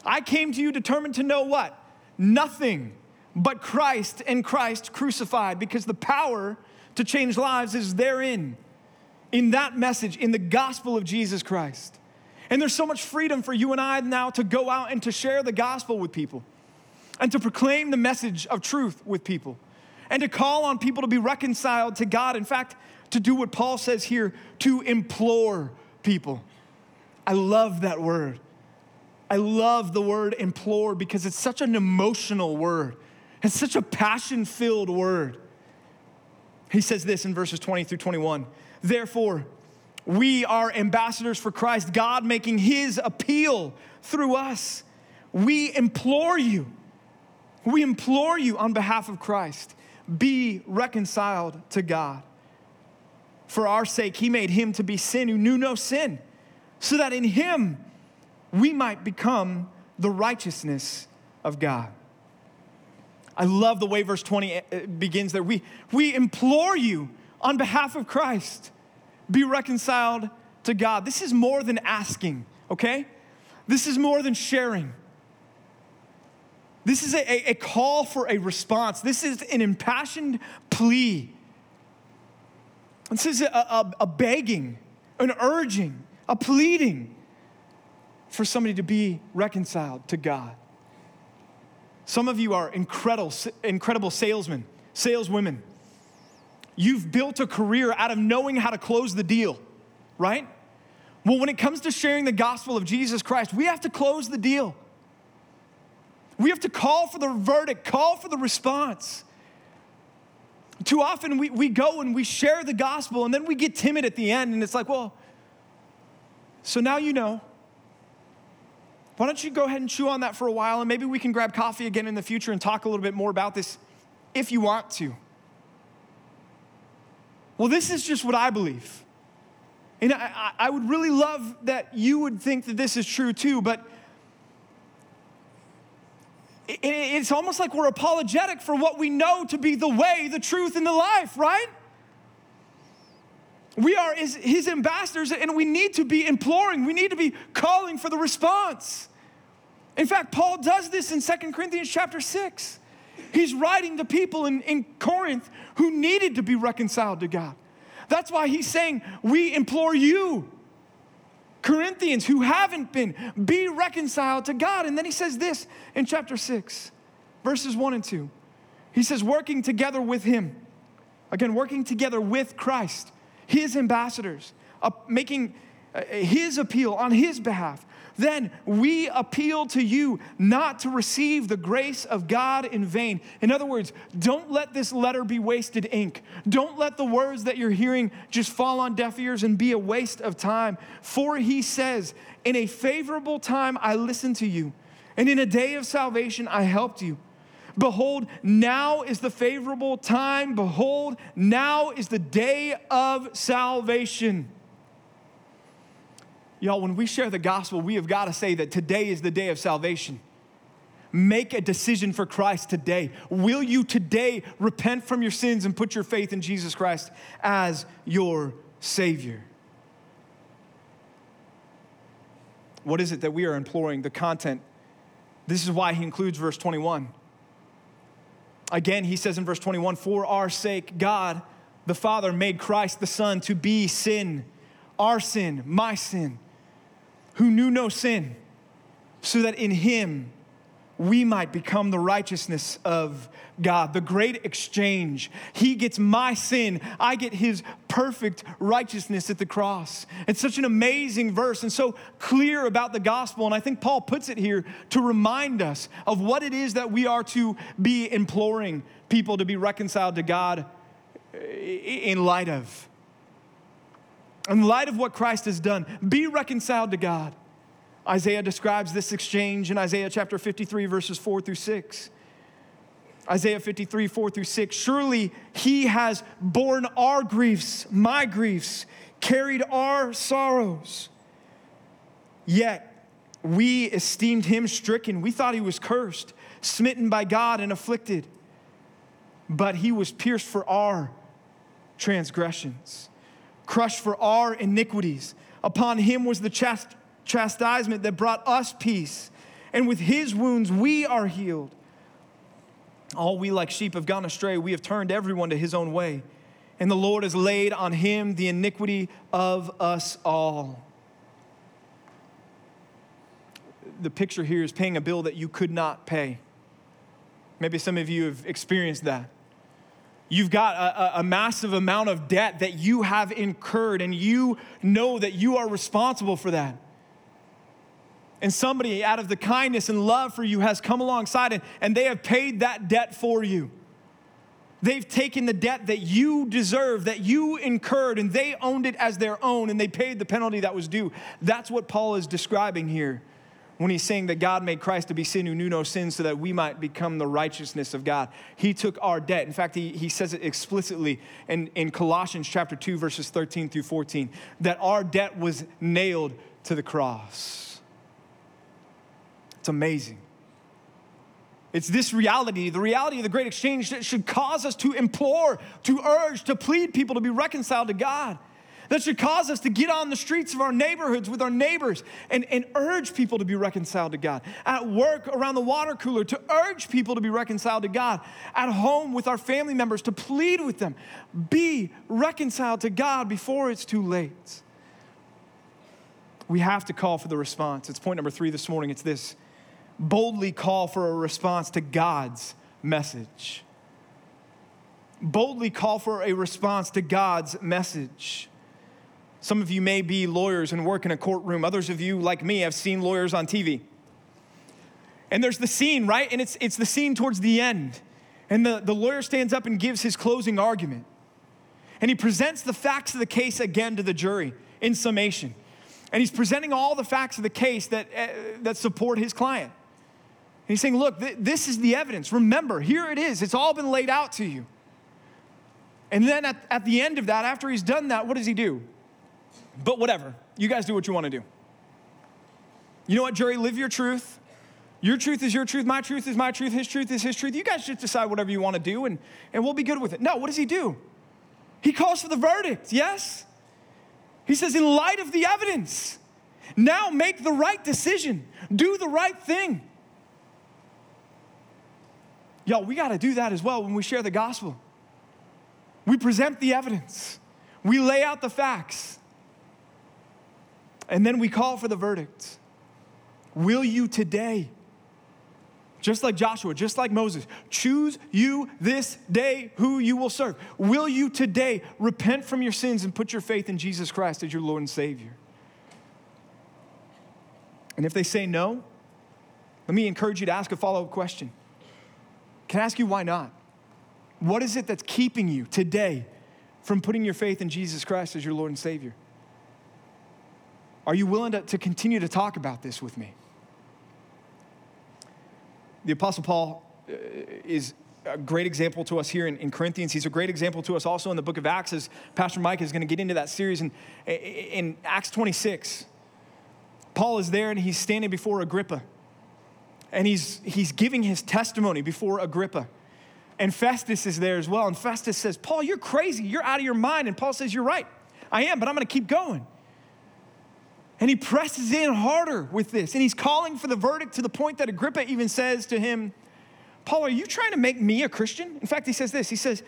I came to you determined to know what? Nothing but Christ and Christ crucified, because the power to change lives is therein, in that message, in the gospel of Jesus Christ. And there's so much freedom for you and I now to go out and to share the gospel with people and to proclaim the message of truth with people and to call on people to be reconciled to God. In fact, to do what Paul says here, to implore people. I love that word. I love the word implore because it's such an emotional word. It's such a passion filled word. He says this in verses 20 through 21. Therefore, we are ambassadors for Christ, God making his appeal through us. We implore you, we implore you on behalf of Christ, be reconciled to God. For our sake, he made him to be sin who knew no sin, so that in him we might become the righteousness of God. I love the way verse 20 uh, begins there. We, we implore you on behalf of Christ, be reconciled to God. This is more than asking, okay? This is more than sharing. This is a, a, call for a response. This is an impassioned plea. This is a, a, a begging, an urging, a pleading for somebody to be reconciled to God. Some of you are incredible, incredible salesmen, saleswomen. You've built a career out of knowing how to close the deal, right? Well, when it comes to sharing the gospel of Jesus Christ, we have to close the deal. We have to call for the verdict, call for the response. Too often we, we go and we share the gospel and then we get timid at the end and it's like, well, so now you know. Why don't you go ahead and chew on that for a while and maybe we can grab coffee again in the future and talk a little bit more about this if you want to. Well, this is just what I believe. And I, I would really love that you would think that this is true too, but it's almost like we're apologetic for what we know to be the way, the truth, and the life, right? We are his, his, ambassadors and we need to be imploring. We need to be calling for the response. In fact, Paul does this in Second Corinthians chapter 6. He's writing to people in, in Corinth who needed to be reconciled to God. That's why he's saying, We implore you, Corinthians who haven't been, be reconciled to God. And then he says this in chapter 6, verses 1 and 2. He says, Working together with him, again, working together with Christ his ambassadors, uh, making uh, his appeal on his behalf. Then we appeal to you not to receive the grace of God in vain. In other words, don't let this letter be wasted ink. Don't let the words that you're hearing just fall on deaf ears and be a waste of time. For he says, In a favorable time I listened to you, and in a day of salvation I helped you. Behold, now is the favorable time. Behold, now is the day of salvation. Y'all, when we share the gospel, we have got to say that today is the day of salvation. Make a decision for Christ today. Will you today repent from your sins and put your faith in Jesus Christ as your Savior? What is it that we are imploring? The content. This is why he includes verse 21. Again, he says in verse 21 For our sake, God the Father made Christ the Son to be sin, our sin, my sin, who knew no sin, so that in him we might become the righteousness of God, the great exchange. He gets my sin, I get his perfect righteousness at the cross. It's such an amazing verse and so clear about the gospel. And I think Paul puts it here to remind us of what it is that we are to be imploring people to be reconciled to God eh, in light of. In light of what Christ has done, be reconciled to God. Isaiah describes this exchange in Isaiah chapter 53, verses 4 through 6. Isaiah 53, 4 through 6. Surely he has borne our griefs, my griefs, carried our sorrows. Yet we esteemed him stricken. We thought he was cursed, smitten by God, and afflicted. But he was pierced for our transgressions, crushed for our iniquities. Upon him was the chast- chastisement that brought us peace, and with his wounds we are healed. All we like sheep have gone astray. We have turned everyone to his own way. And the Lord has laid on him the iniquity of us all. The picture here is paying a bill that you could not pay. Maybe some of you have experienced that. You've got a, a, massive amount of debt that you have incurred, and you know that you are responsible for that. And somebody, out of the kindness and love for you, has come alongside and, and they have paid that debt for you. They've taken the debt that you deserve, that you incurred, and they owned it as their own, and they paid the penalty that was due. That's what Paul is describing here when he's saying that God made Christ to be sin who knew no sin so that we might become the righteousness of God. He took our debt. In fact, he, he says it explicitly in, in Colossians chapter 2, verses 13 through 14, that our debt was nailed to the cross. It's amazing. It's this reality, the reality of the great exchange, that should cause us to implore, to urge, to plead people to be reconciled to God that should cause us to get on the streets of our neighborhoods with our neighbors and, and urge people to be reconciled to God. At work, around the water cooler, to urge people to be reconciled to God. At home, with our family members, to plead with them be reconciled to God before it's too late. We have to call for the response. It's point number three this morning. It's this boldly call for a response to God's message. Boldly call for a response to God's message. Some of you may be lawyers and work in a courtroom. Others of you, like me, have seen lawyers on TV. And there's the scene, right? And it's, it's the scene towards the end. And the, the lawyer stands up and gives his closing argument. And he presents the facts of the case again to the jury in summation. And he's presenting all the facts of the case that, uh, that support his client. And he's saying, Look, th- this is the evidence. Remember, here it is. It's all been laid out to you. And then at, at the end of that, after he's done that, what does he do? But whatever, you guys do what you want to do. You know what, jury? Live your truth. Your truth is your truth. My truth is my truth. His truth is his truth. You guys just decide whatever you want to do and, and we'll be good with it. No, what does he do? He calls for the verdict, yes? He says, in light of the evidence, now make the right decision, do the right thing. Y'all, we got to do that as well when we share the gospel. We present the evidence, we lay out the facts, and then we call for the verdict. Will you today, just like Joshua, just like Moses, choose you this day who you will serve? Will you today repent from your sins and put your faith in Jesus Christ as your Lord and Savior? And if they say no, let me encourage you to ask a follow up question. Can I ask you why not? What is it that's keeping you today from putting your faith in Jesus Christ as your Lord and Savior? Are you willing to, to continue to talk about this with me? The Apostle Paul uh, is a great example to us here in, in, Corinthians. He's a great example to us also in the book of Acts, as Pastor Mike is going to get into that series. In, in Acts 26, Paul is there and he's standing before Agrippa. And he's, he's giving his testimony before Agrippa. And Festus is there as well. And Festus says, Paul, you're crazy. You're out of your mind. And Paul says, You're right. I am, but I'm going to keep going. And he presses in harder with this. And he's calling for the verdict to the point that Agrippa even says to him, Paul, are you trying to make me a Christian? In fact, he says this He says,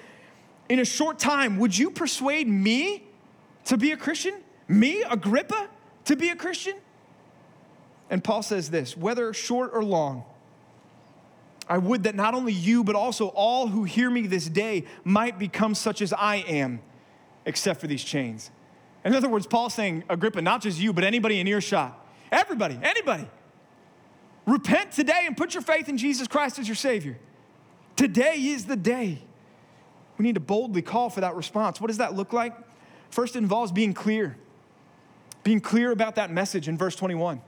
In a short time, would you persuade me to be a Christian? Me, Agrippa, to be a Christian? And Paul says this whether short or long, I would that not only you, but also all who hear me this day might become such as I am, except for these chains. In other words, Paul's saying, Agrippa, not just you, but anybody in earshot, everybody, anybody, repent today and put your faith in Jesus Christ as your Savior. Today is the day. We need to boldly call for that response. What does that look like? First, it involves being clear, being clear about that message in verse 21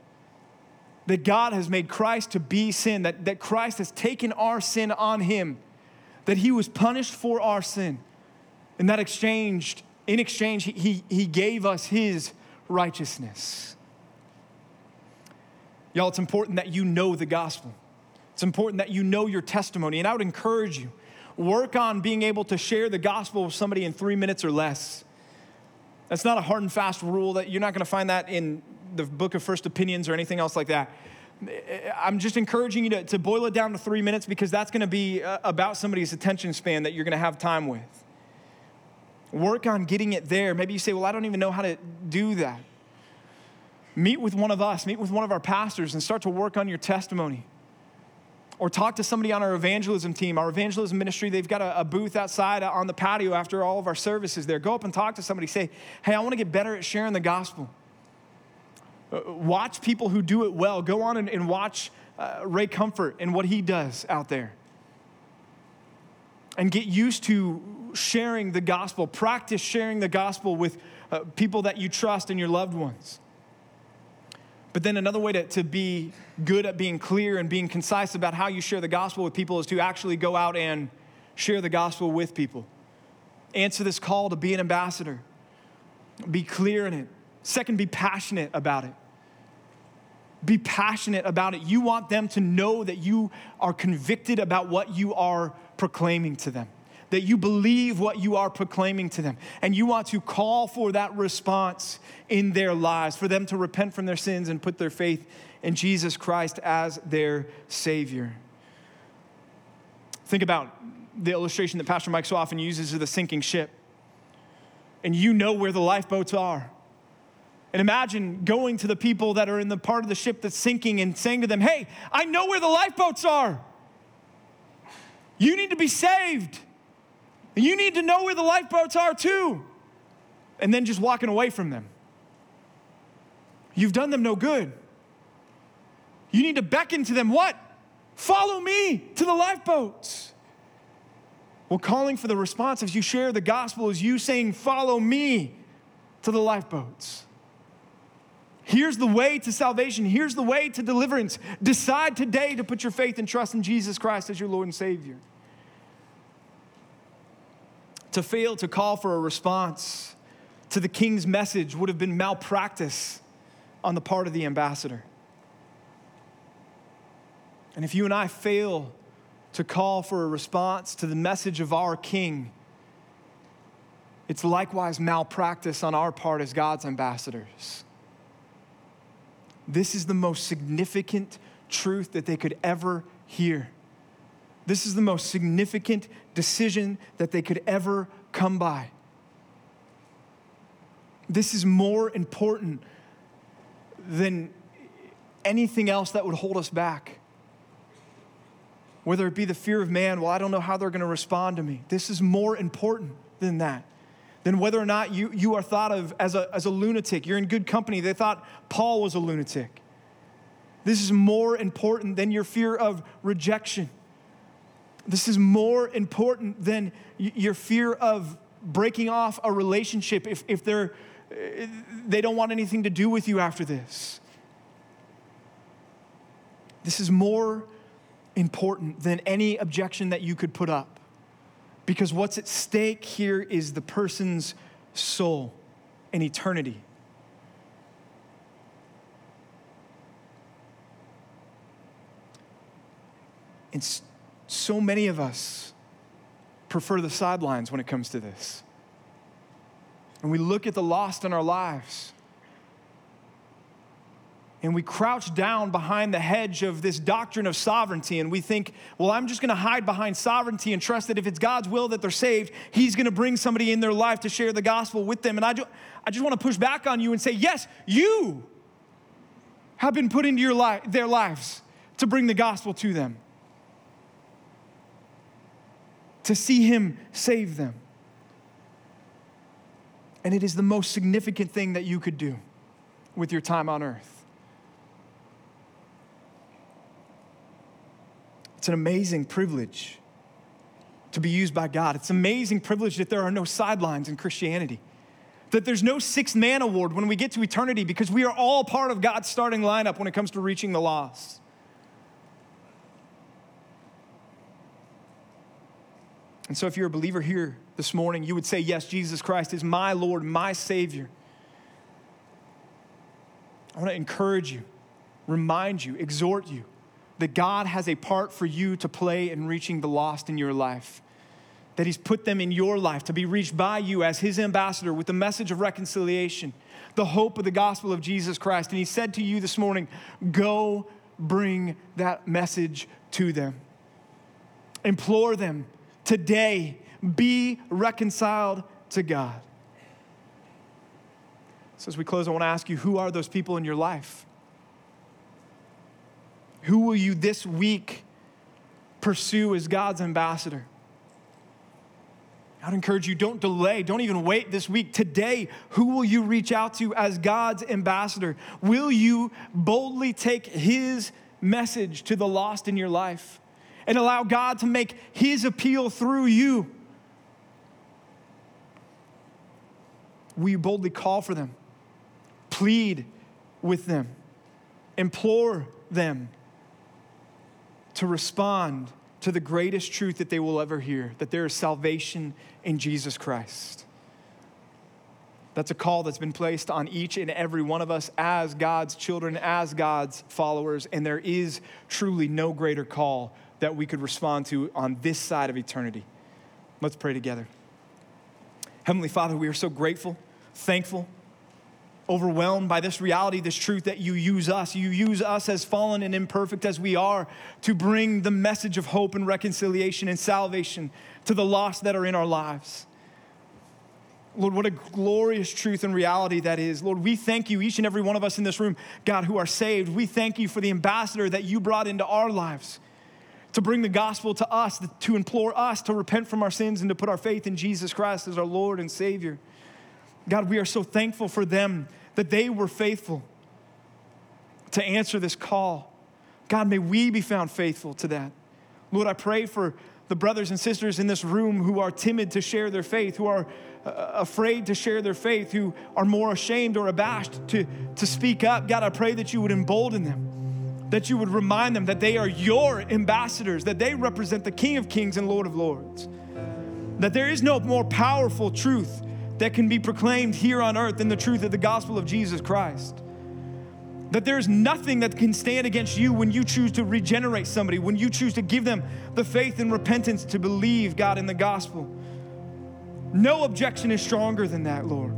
that God has made Christ to be sin, that, that Christ has taken our sin on him, that he was punished for our sin, and that exchanged in exchange, he, he, gave us his righteousness. Y'all, it's important that you know the gospel. It's important that you know your testimony. And I would encourage you, work on being able to share the gospel with somebody in three minutes or less. That's not a hard and fast rule that you're not going to find that in the book of first opinions or anything else like that. I'm just encouraging you to, to boil it down to three minutes because that's going to be uh, about somebody's attention span that you're going to have time with. Work on getting it there. Maybe you say, Well, I don't even know how to do that. Meet with one of us, meet with one of our pastors, and start to work on your testimony. Or talk to somebody on our evangelism team, our evangelism ministry. They've got a, a booth outside on the patio after all of our services there. Go up and talk to somebody. Say, Hey, I want to get better at sharing the gospel. Uh, watch people who do it well. Go on and, and watch uh, Ray Comfort and what he does out there. And get used to sharing the gospel. Practice sharing the gospel with uh, people that you trust and your loved ones. But then another way to, to be good at being clear and being concise about how you share the gospel with people is to actually go out and share the gospel with people. Answer this call to be an ambassador. Be clear in it. Second, be passionate about it be passionate about it. You want them to know that you are convicted about what you are proclaiming to them, that you believe what you are proclaiming to them. And you want to call for that response in their lives, for them to repent from their sins and put their faith in Jesus Christ as their Savior. Think about the illustration that Pastor Mike so often uses of the sinking ship. And you know where the lifeboats are and imagine going to the people that are in the part of the ship that's sinking and saying to them, Hey, I know where the lifeboats are. You need to be saved. You need to know where the lifeboats are too. And then just walking away from them. You've done them no good. You need to beckon to them what? Follow me to the lifeboats. Well, calling for the response as you share the gospel is you saying, Follow me to the lifeboats. Here's the way to salvation. Here's the way to deliverance. Decide today to put your faith and trust in Jesus Christ as your Lord and Savior. To fail to call for a response to the king's message would have been malpractice on the part of the ambassador. And if you and I fail to call for a response to the message of our king, it's likewise malpractice on our part as God's ambassadors. This is the most significant truth that they could ever hear. This is the most significant decision that they could ever come by. This is more important than anything else that would hold us back. Whether it be the fear of man, well, I don't know how they're going to respond to me. This is more important than that than whether or not you, you are thought of as a, as a lunatic. You're in good company. They thought Paul was a lunatic. This is more important than your fear of rejection. This is more important than your fear of breaking off a relationship if, if they're, uh, they don't want anything to do with you after this. This is more important than any objection that you could put up. Because what's at stake here is the person's soul and eternity. And so many of us prefer the sidelines when it comes to this. And we look at the lost in our lives and we crouch down behind the hedge of this doctrine of sovereignty and we think, well, I'm just going to hide behind sovereignty and trust that if it's God's will that they're saved, He's going to bring somebody in their life to share the gospel with them. And I, I just want to push back on you and say, yes, you have been put into your li- their lives to bring the gospel to them, to see Him save them. And it is the most significant thing that you could do with your time on earth. It's an amazing privilege to be used by God. It's an amazing privilege that there are no sidelines in Christianity, that there's no sixth man award when we get to eternity because we are all part of God's starting lineup when it comes to reaching the lost. And so, if you're a believer here this morning, you would say, Yes, Jesus Christ is my Lord, my Savior. I want to encourage you remind you, exhort you that God has a part for you to play in reaching the lost in your life. That He's put them in your life to be reached by you as His ambassador with the message of reconciliation, the hope of the gospel of Jesus Christ. And He said to you this morning, Go bring that message to them. Implore them today, be reconciled to God. So, as we close, I want to ask you who are those people in your life? Who will you this week pursue as God's ambassador? I'd encourage you, don't delay. Don't even wait this week. Today, who will you reach out to as God's ambassador? Will you boldly take His message to the lost in your life and allow God to make His appeal through you? Will you boldly call for them, plead with them, implore them to respond to the greatest truth that they will ever hear that there is salvation in Jesus Christ? That's a call that's been placed on each and every one of us as God's children, as God's followers, and there is truly no greater call that we could respond to on this side of eternity. Let's pray together. Heavenly Father, we are so grateful, thankful, overwhelmed by this reality, this truth that you use us. You use us as fallen and imperfect as we are to bring the message of hope and reconciliation and salvation to the lost that are in our lives. Lord, what a glorious truth and reality that is. Lord, we thank you, each and every one of us in this room, God, who are saved. We thank you for the ambassador that you brought into our lives to bring the gospel to us, to implore us to repent from our sins and to put our faith in Jesus Christ as our Lord and Savior. God, we are so thankful for them that they were faithful to answer this call. God, may we be found faithful to that. Lord, I pray for the brothers and sisters in this room who are timid to share their faith, who are uh, afraid to share their faith, who are more ashamed or abashed to, to speak up. God, I pray that you would embolden them that you would remind them that they are your ambassadors, that they represent the King of Kings and Lord of Lords. That there is no more powerful truth that can be proclaimed here on earth than the truth of the gospel of Jesus Christ. That there's nothing that can stand against you when you choose to regenerate somebody, when you choose to give them the faith and repentance to believe, God, in the gospel. No objection is stronger than that, Lord.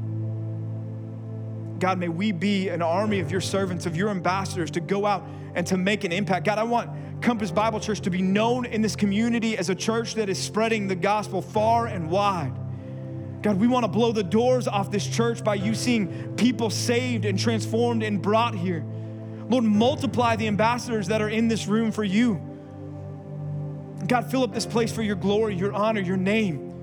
God, may we be an army of your servants, of your ambassadors to go out and to make an impact. God, I want Compass Bible Church to be known in this community as a church that is spreading the gospel far and wide. God, we want to blow the doors off this church by you seeing people saved and transformed and brought here. Lord, multiply the ambassadors that are in this room for you. God, fill up this place for your glory, your honor, your name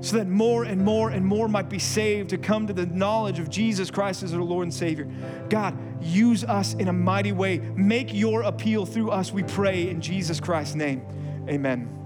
so that more and more and more might be saved to come to the knowledge of Jesus Christ as our Lord and Savior. God, use us in a mighty way. Make your appeal through us, we pray, in Jesus Christ's name. Amen.